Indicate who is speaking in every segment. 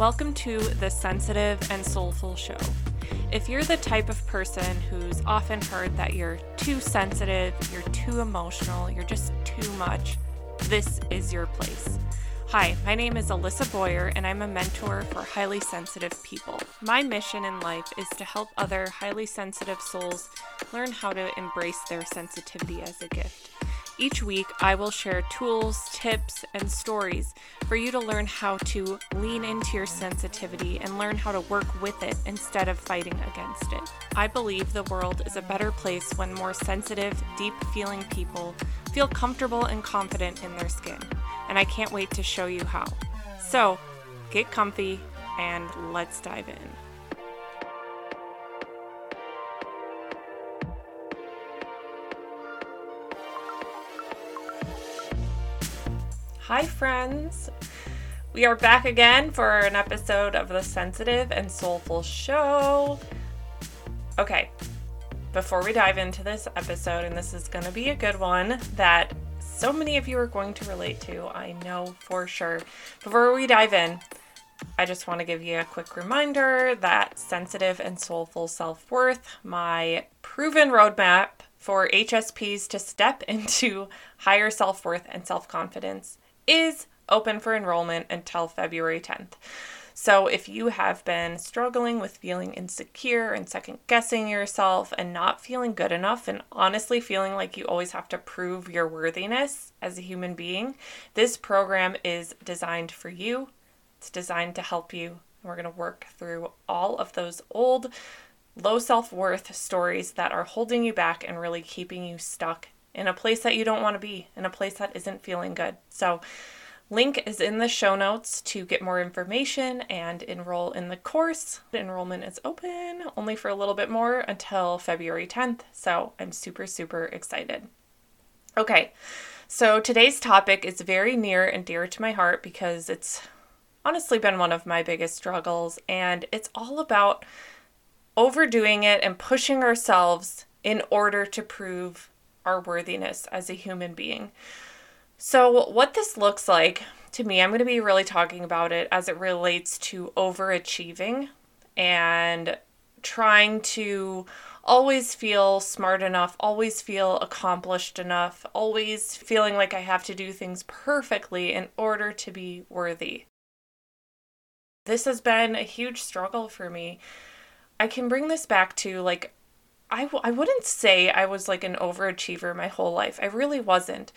Speaker 1: Welcome to the Sensitive and Soulful Show. If you're the type of person who's often heard that you're too sensitive, you're too emotional, you're just too much, this is your place. Hi, my name is Alissa Boyer, and I'm a mentor for highly sensitive people. My mission in life is to help other highly sensitive souls learn how to embrace their sensitivity as a gift. Each week, I will share tools, tips, and stories for you to learn how to lean into your sensitivity and learn how to work with it instead of fighting against it. I believe the world is a better place when more sensitive, deep feeling people feel comfortable and confident in their skin, and I can't wait to show you how. So, get comfy and let's dive in. Hi, friends. We are back again for an episode of the Sensitive and Soulful Show. Okay, before we dive into this episode, and this is going to be a good one that so many of you are going to relate to, I know for sure. Before we dive in, I just want to give you a quick reminder that sensitive and soulful self worth, my proven roadmap for HSPs to step into higher self worth and self confidence, is open for enrollment until February 10th. So, if you have been struggling with feeling insecure and second guessing yourself and not feeling good enough, and honestly feeling like you always have to prove your worthiness as a human being, this program is designed for you. It's designed to help you. We're going to work through all of those old, low self worth stories that are holding you back and really keeping you stuck in a place that you don't want to be, in a place that isn't feeling good. So, link is in the show notes to get more information and enroll in the course. Enrollment is open only for a little bit more until February 10th. So, I'm super, super excited. Okay, so today's topic is very near and dear to my heart because it's honestly been one of my biggest struggles, and it's all about overdoing it and pushing ourselves in order to prove our worthiness as a human being. So, what this looks like to me, I'm going to be really talking about it as it relates to overachieving and trying to always feel smart enough, always feel accomplished enough, always feeling like I have to do things perfectly in order to be worthy. This has been a huge struggle for me. I can bring this back to like I w- I wouldn't say I was like an overachiever my whole life. I really wasn't.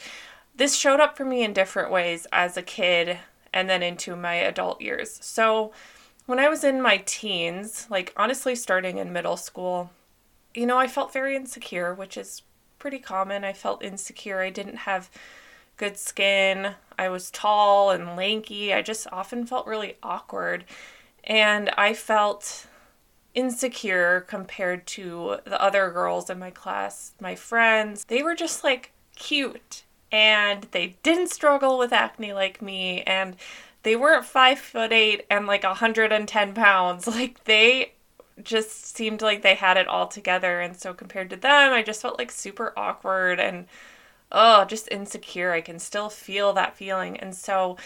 Speaker 1: This showed up for me in different ways as a kid and then into my adult years. So, when I was in my teens, like honestly starting in middle school, you know, I felt very insecure, which is pretty common. I felt insecure. I didn't have good skin. I was tall and lanky. I just often felt really awkward. And I felt insecure compared to the other girls in my class, my friends. They were just like cute and they didn't struggle with acne like me and they weren't five foot eight and like 110 pounds. Like they just seemed like they had it all together. And so compared to them, I just felt like super awkward and oh, just insecure. I can still feel that feeling. And so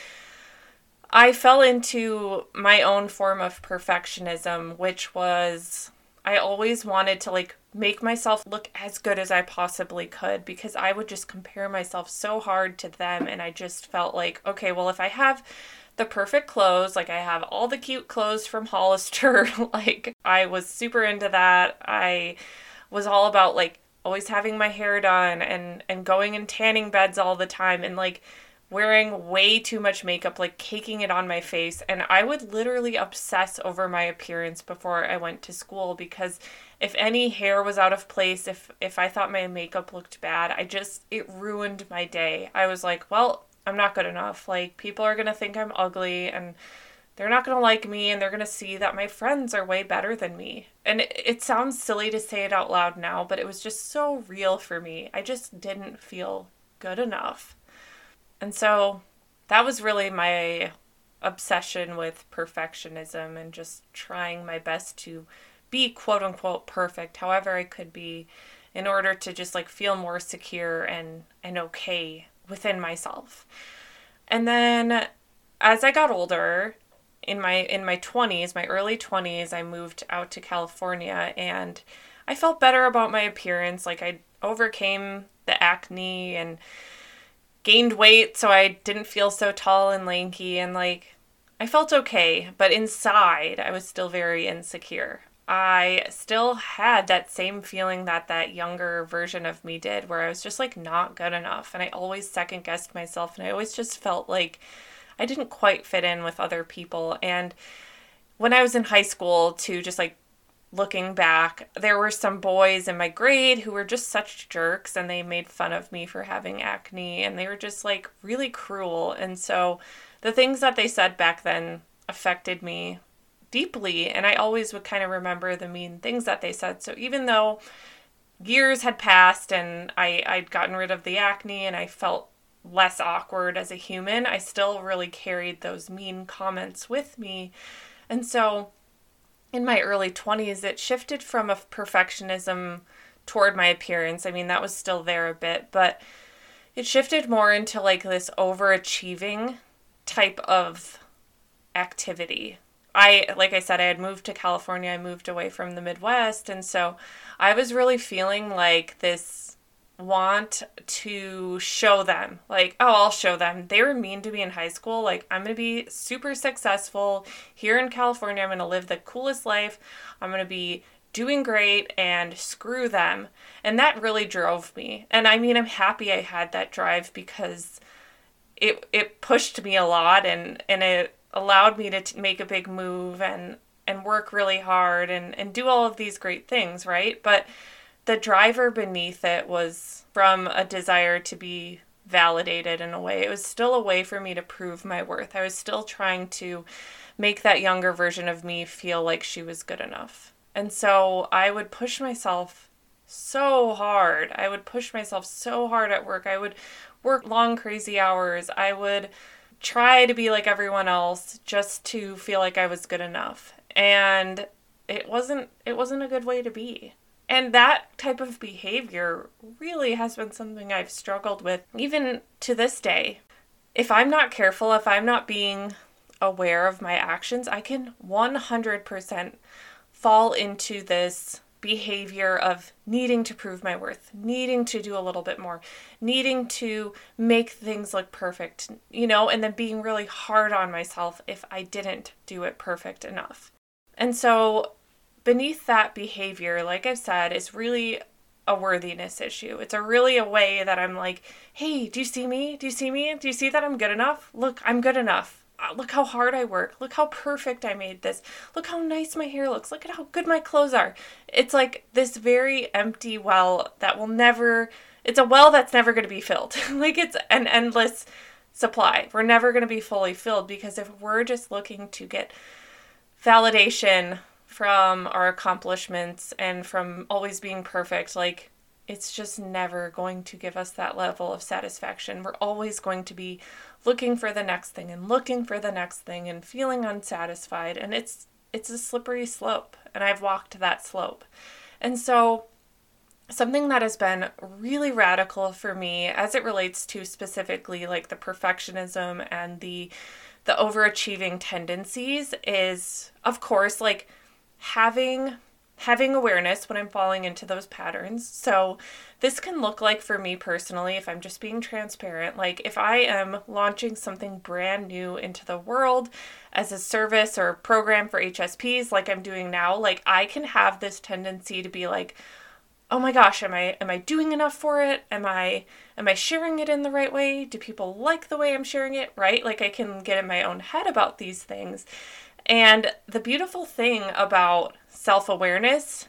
Speaker 1: I fell into my own form of perfectionism, which was I always wanted to like make myself look as good as I possibly could because I would just compare myself so hard to them and I just felt like okay, well if I have the perfect clothes, like I have all the cute clothes from Hollister, like I was super into that. I was all about like always having my hair done and and going in tanning beds all the time and like wearing way too much makeup, like caking it on my face. And I would literally obsess over my appearance before I went to school because if any hair was out of place, if if I thought my makeup looked bad, I just it ruined my day. I was like, well, I'm not good enough. Like people are to think I'm ugly and they're not going to like me and they're going to see that my friends are way better than me. And it, it sounds silly to say it out loud now, but it was just so real for me. I just didn't feel good enough. And so that was really my obsession with perfectionism and just trying my best to be quote unquote perfect however I could be in order to just like feel more secure and and okay within myself. And then as I got older, in my in my 20s, my early 20s, I moved out to California and I felt better about my appearance. Like I overcame the acne and gained weight so I didn't feel so tall and lanky and like I felt okay, but inside I was still very insecure. I still had that same feeling that that younger version of me did, where I was just like not good enough. And I always second guessed myself, and I always just felt like I didn't quite fit in with other people. And when I was in high school, to just like looking back, there were some boys in my grade who were just such jerks and they made fun of me for having acne and they were just like really cruel. And so the things that they said back then affected me deeply and I always would kind of remember the mean things that they said. So even though years had passed and I I'd gotten rid of the acne and I felt less awkward as a human, I still really carried those mean comments with me. And so in my early 20s it shifted from a perfectionism toward my appearance. I mean, that was still there a bit, but it shifted more into like this overachieving type of activity I like I said I had moved to California. I moved away from the Midwest and so I was really feeling like this want to show them like oh I'll show them. They were mean to me in high school. Like I'm to be super successful here in California. I'm to live the coolest life. I'm to be doing great and screw them. And that really drove me. And I mean I'm happy I had that drive because it it pushed me a lot and and it allowed me to t- make a big move and and work really hard and and do all of these great things, right? But the driver beneath it was from a desire to be validated in a way. It was still a way for me to prove my worth. I was still trying to make that younger version of me feel like she was good enough. And so I would push myself so hard. I would push myself so hard at work. I would work long, crazy hours. I would try to be like everyone else just to feel like I was good enough. And it wasn't it wasn't a good way to be. And that type of behavior really has been something I've struggled with even to this day. If I'm not careful, if I'm not being aware of my actions, I can 100% fall into this behavior of needing to prove my worth, needing to do a little bit more, needing to make things look perfect, you know, and then being really hard on myself if I didn't do it perfect enough. And so, beneath that behavior, like I've said, is really a worthiness issue. It's a really a way that I'm like, hey, do you see me? Do you see me? Do you see that I'm good enough? Look, I'm good enough. Uh, look how hard I work. Look how perfect I made this. Look how nice my hair looks. Look at how good my clothes are. It's like this very empty well that will never, it's a well that's never going to be filled. like it's an endless supply. We're never going to be fully filled because if we're just looking to get validation from our accomplishments and from always being perfect, like it's just never going to give us that level of satisfaction. We're always going to be looking for the next thing and looking for the next thing and feeling unsatisfied and it's it's a slippery slope and I've walked that slope. And so something that has been really radical for me as it relates to specifically like the perfectionism and the the overachieving tendencies is of course like having having awareness when I'm falling into those patterns. So, this can look like for me personally, if I'm just being transparent, like if I am launching something brand new into the world as a service or a program for HSPs, like I'm doing now, like I can have this tendency to be like, oh my gosh am i am i doing enough for it? Am i am i sharing it in the right way? Do people like the way i'm sharing it? Right? Like i can get in my own head about these things and the beautiful thing about self awareness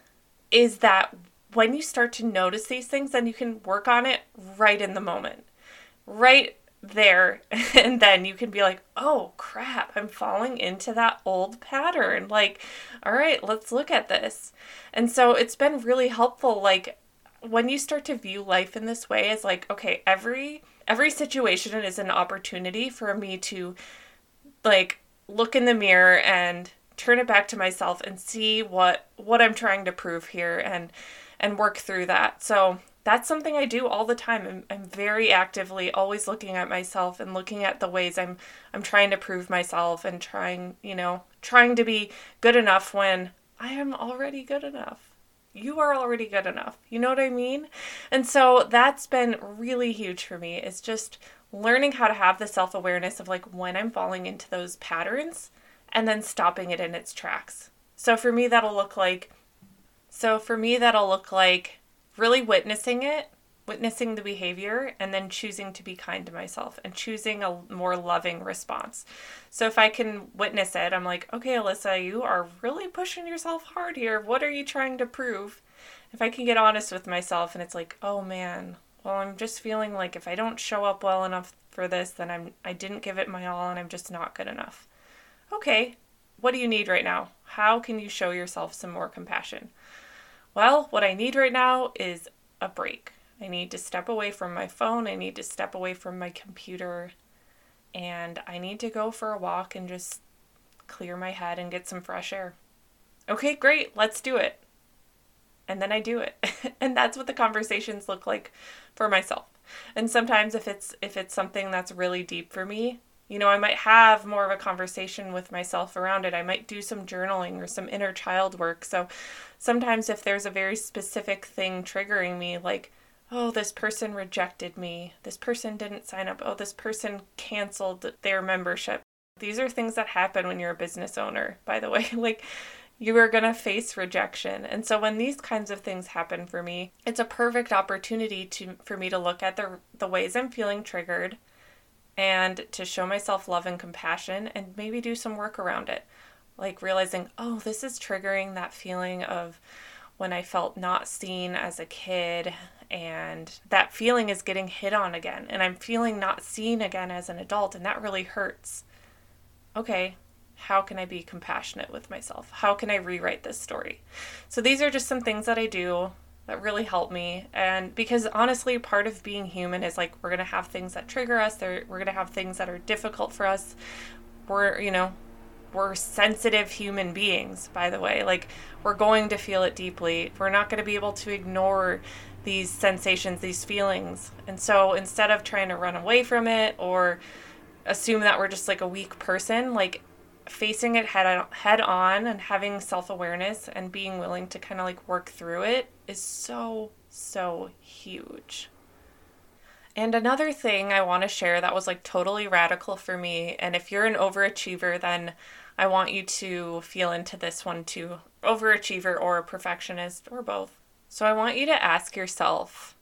Speaker 1: is that when you start to notice these things, then you can work on it right in the moment, right there. And then you can be like, oh crap, I'm falling into that old pattern. Like, all right, let's look at this. And so it's been really helpful. Like, when you start to view life in this way, it's like, okay, every every situation is an opportunity for me to like look in the mirror and turn it back to myself and see what what I'm trying to prove here and and work through that. So that's something I do all the time. I'm, I'm very actively always looking at myself and looking at the ways I'm I'm trying to prove myself and trying, you know, trying to be good enough when I am already good enough. You are already good enough. You know what I mean? And so that's been really huge for me. It's just learning how to have the self-awareness of like when I'm falling into those patterns and then stopping it in its tracks. So for me that'll look like so for me that'll look like really witnessing it, witnessing the behavior, and then choosing to be kind to myself and choosing a more loving response. So if I can witness it, I'm like, okay, Alissa, you are really pushing yourself hard here. What are you trying to prove? If I can get honest with myself and it's like, oh man, well, I'm just feeling like if I don't show up well enough for this, then I'm I didn't give it my all and I'm just not good enough. Okay, what do you need right now? How can you show yourself some more compassion? well, what I need right now is a break. I need to step away from my phone. I need to step away from my computer. And I need to go for a walk and just clear my head and get some fresh air. Okay, great. Let's do it. And then I do it. and that's what the conversations look like for myself. And sometimes if it's if it's something that's really deep for me, you know, I might have more of a conversation with myself around it. I might do some journaling or some inner child work. So sometimes if there's a very specific thing triggering me, like, oh, this person rejected me, this person didn't sign up, oh, this person canceled their membership. These are things that happen when you're a business owner, by the way. like, you are going to face rejection. And so when these kinds of things happen for me, it's a perfect opportunity to for me to look at the the ways I'm feeling triggered and to show myself love and compassion and maybe do some work around it. Like realizing, oh, this is triggering that feeling of when I felt not seen as a kid, and that feeling is getting hit on again, and I'm feeling not seen again as an adult, and that really hurts. Okay, how can I be compassionate with myself? How can I rewrite this story? So, these are just some things that I do that really help me. And because honestly, part of being human is like we're going to have things that trigger us, we're going to have things that are difficult for us. We're, you know, we're sensitive human beings, by the way. Like, we're going to feel it deeply. We're not going to be able to ignore these sensations, these feelings. And so instead of trying to run away from it or assume that we're just like a weak person, like facing it head on, head on and having self-awareness and being willing to kind of like work through it is so so huge. And another thing I want to share that was like totally radical for me and if you're an overachiever then I want you to feel into this one too. Overachiever or a perfectionist or both. So I want you to ask yourself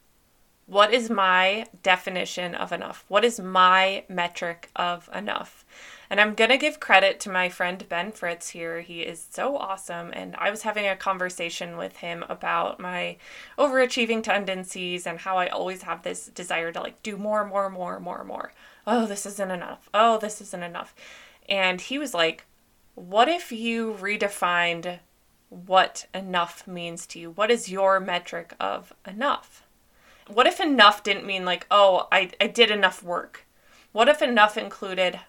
Speaker 1: what is my definition of enough? What is my metric of enough? And I'm going to give credit to my friend Ben Fritz here. He is so awesome. And I was having a conversation with him about my overachieving tendencies and how I always have this desire to like do more, more, more, more, more. Oh, this isn't enough. Oh, this isn't enough. And he was like, What if you redefined what enough means to you? What is your metric of enough? What if enough didn't mean like, oh, I, I did enough work? What if enough included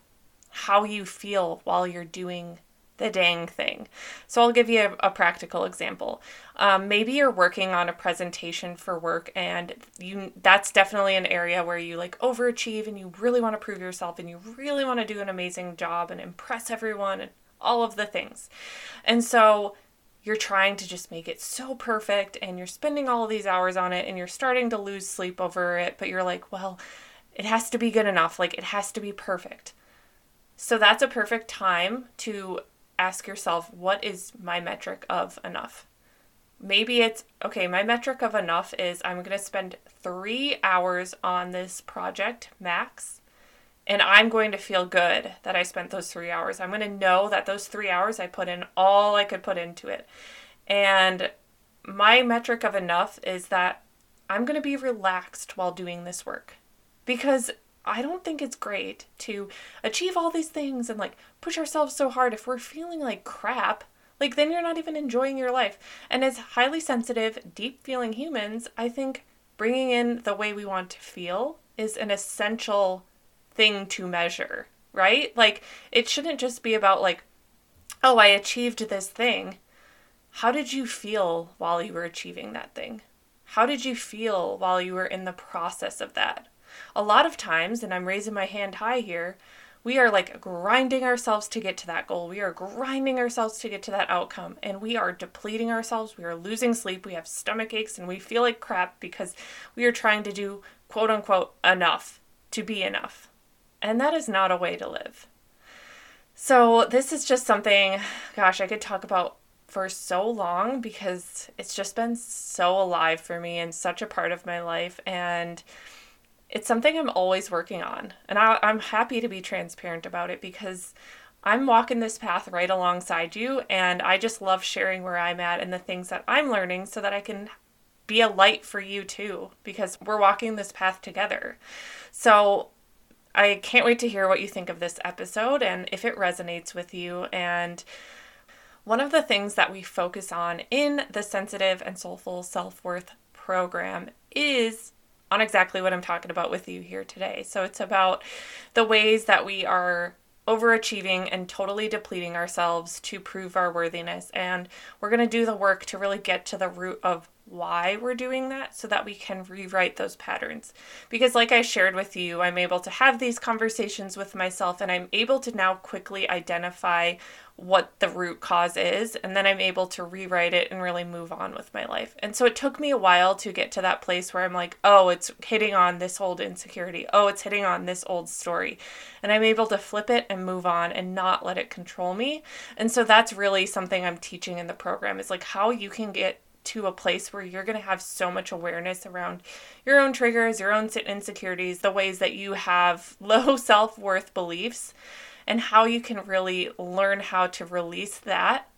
Speaker 1: how you feel while you're doing the dang thing. So I'll give you a, a practical example. Um, maybe you're working on a presentation for work and you that's definitely an area where you like overachieve and you really want to prove yourself and you really want to do an amazing job and impress everyone and all of the things. And so you're trying to just make it so perfect and you're spending all of these hours on it and you're starting to lose sleep over it, but you're like, well, it has to be good enough. Like it has to be perfect. So that's a perfect time to ask yourself what is my metric of enough? Maybe it's okay, my metric of enough is I'm going to spend three hours on this project max, and I'm going to feel good that I spent those three hours. I'm going to know that those three hours I put in all I could put into it. And my metric of enough is that I'm going to be relaxed while doing this work because I don't think it's great to achieve all these things and like push ourselves so hard if we're feeling like crap. Like, then you're not even enjoying your life. And as highly sensitive, deep feeling humans, I think bringing in the way we want to feel is an essential thing to measure, right? Like, it shouldn't just be about, like, oh, I achieved this thing. How did you feel while you were achieving that thing? How did you feel while you were in the process of that? A lot of times, and I'm raising my hand high here, we are like grinding ourselves to get to that goal. We are grinding ourselves to get to that outcome, and we are depleting ourselves. We are losing sleep. We have stomach aches, and we feel like crap because we are trying to do quote unquote enough to be enough. And that is not a way to live. So, this is just something, gosh, I could talk about for so long because it's just been so alive for me and such a part of my life. And it's something I'm always working on. And I, am happy to be transparent about it because I'm walking this path right alongside you. And I just love sharing where I'm at and the things that I'm learning so that I can be a light for you too, because we're walking this path together. So I can't wait to hear what you think of this episode and if it resonates with you. And one of the things that we focus on in the Sensitive and Soulful Self Worth program is on exactly what I'm talking about with you here today. So it's about the ways that we are overachieving and totally depleting ourselves to prove our worthiness. And we're going to do the work to really get to the root of why we're doing that so that we can rewrite those patterns. Because, like I shared with you, I'm able to have these conversations with myself and I'm able to now quickly identify what the root cause is, and then I'm able to rewrite it and really move on with my life. And so it took me a while to get to that place where I'm like, oh, it's hitting on this old insecurity. Oh, it's hitting on this old story. And I'm able to flip it and move on and not let it control me. And so that's really something I'm teaching in the program is like how you can get to a place where you're going to have so much awareness around your own triggers, your own insecurities, the ways that you have low self worth beliefs, and how you can really learn how to release that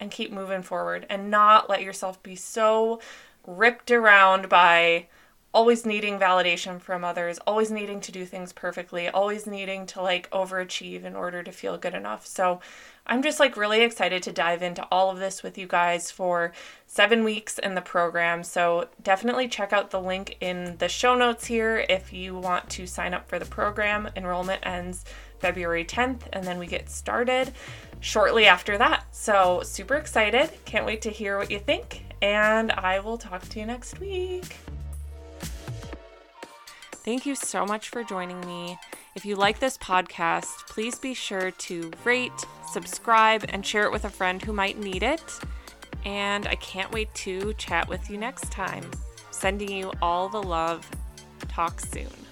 Speaker 1: and keep moving forward and not let yourself be so ripped around by always needing validation from others, always needing to do things perfectly, always needing to like overachieve in order to feel good enough. So I'm just like really excited to dive into all of this with you guys for seven weeks in the program. So definitely check out the link in the show notes here if you want to sign up for the program. Enrollment ends February 10th, and then we get started shortly after that. So super excited. Can't wait to hear what you think. And I will talk to you next week. Thank you so much for joining me. If you like this podcast, please be sure to rate, subscribe, and share it with a friend who might need it. And I can't wait to chat with you next time. Sending you all the love. Talk soon.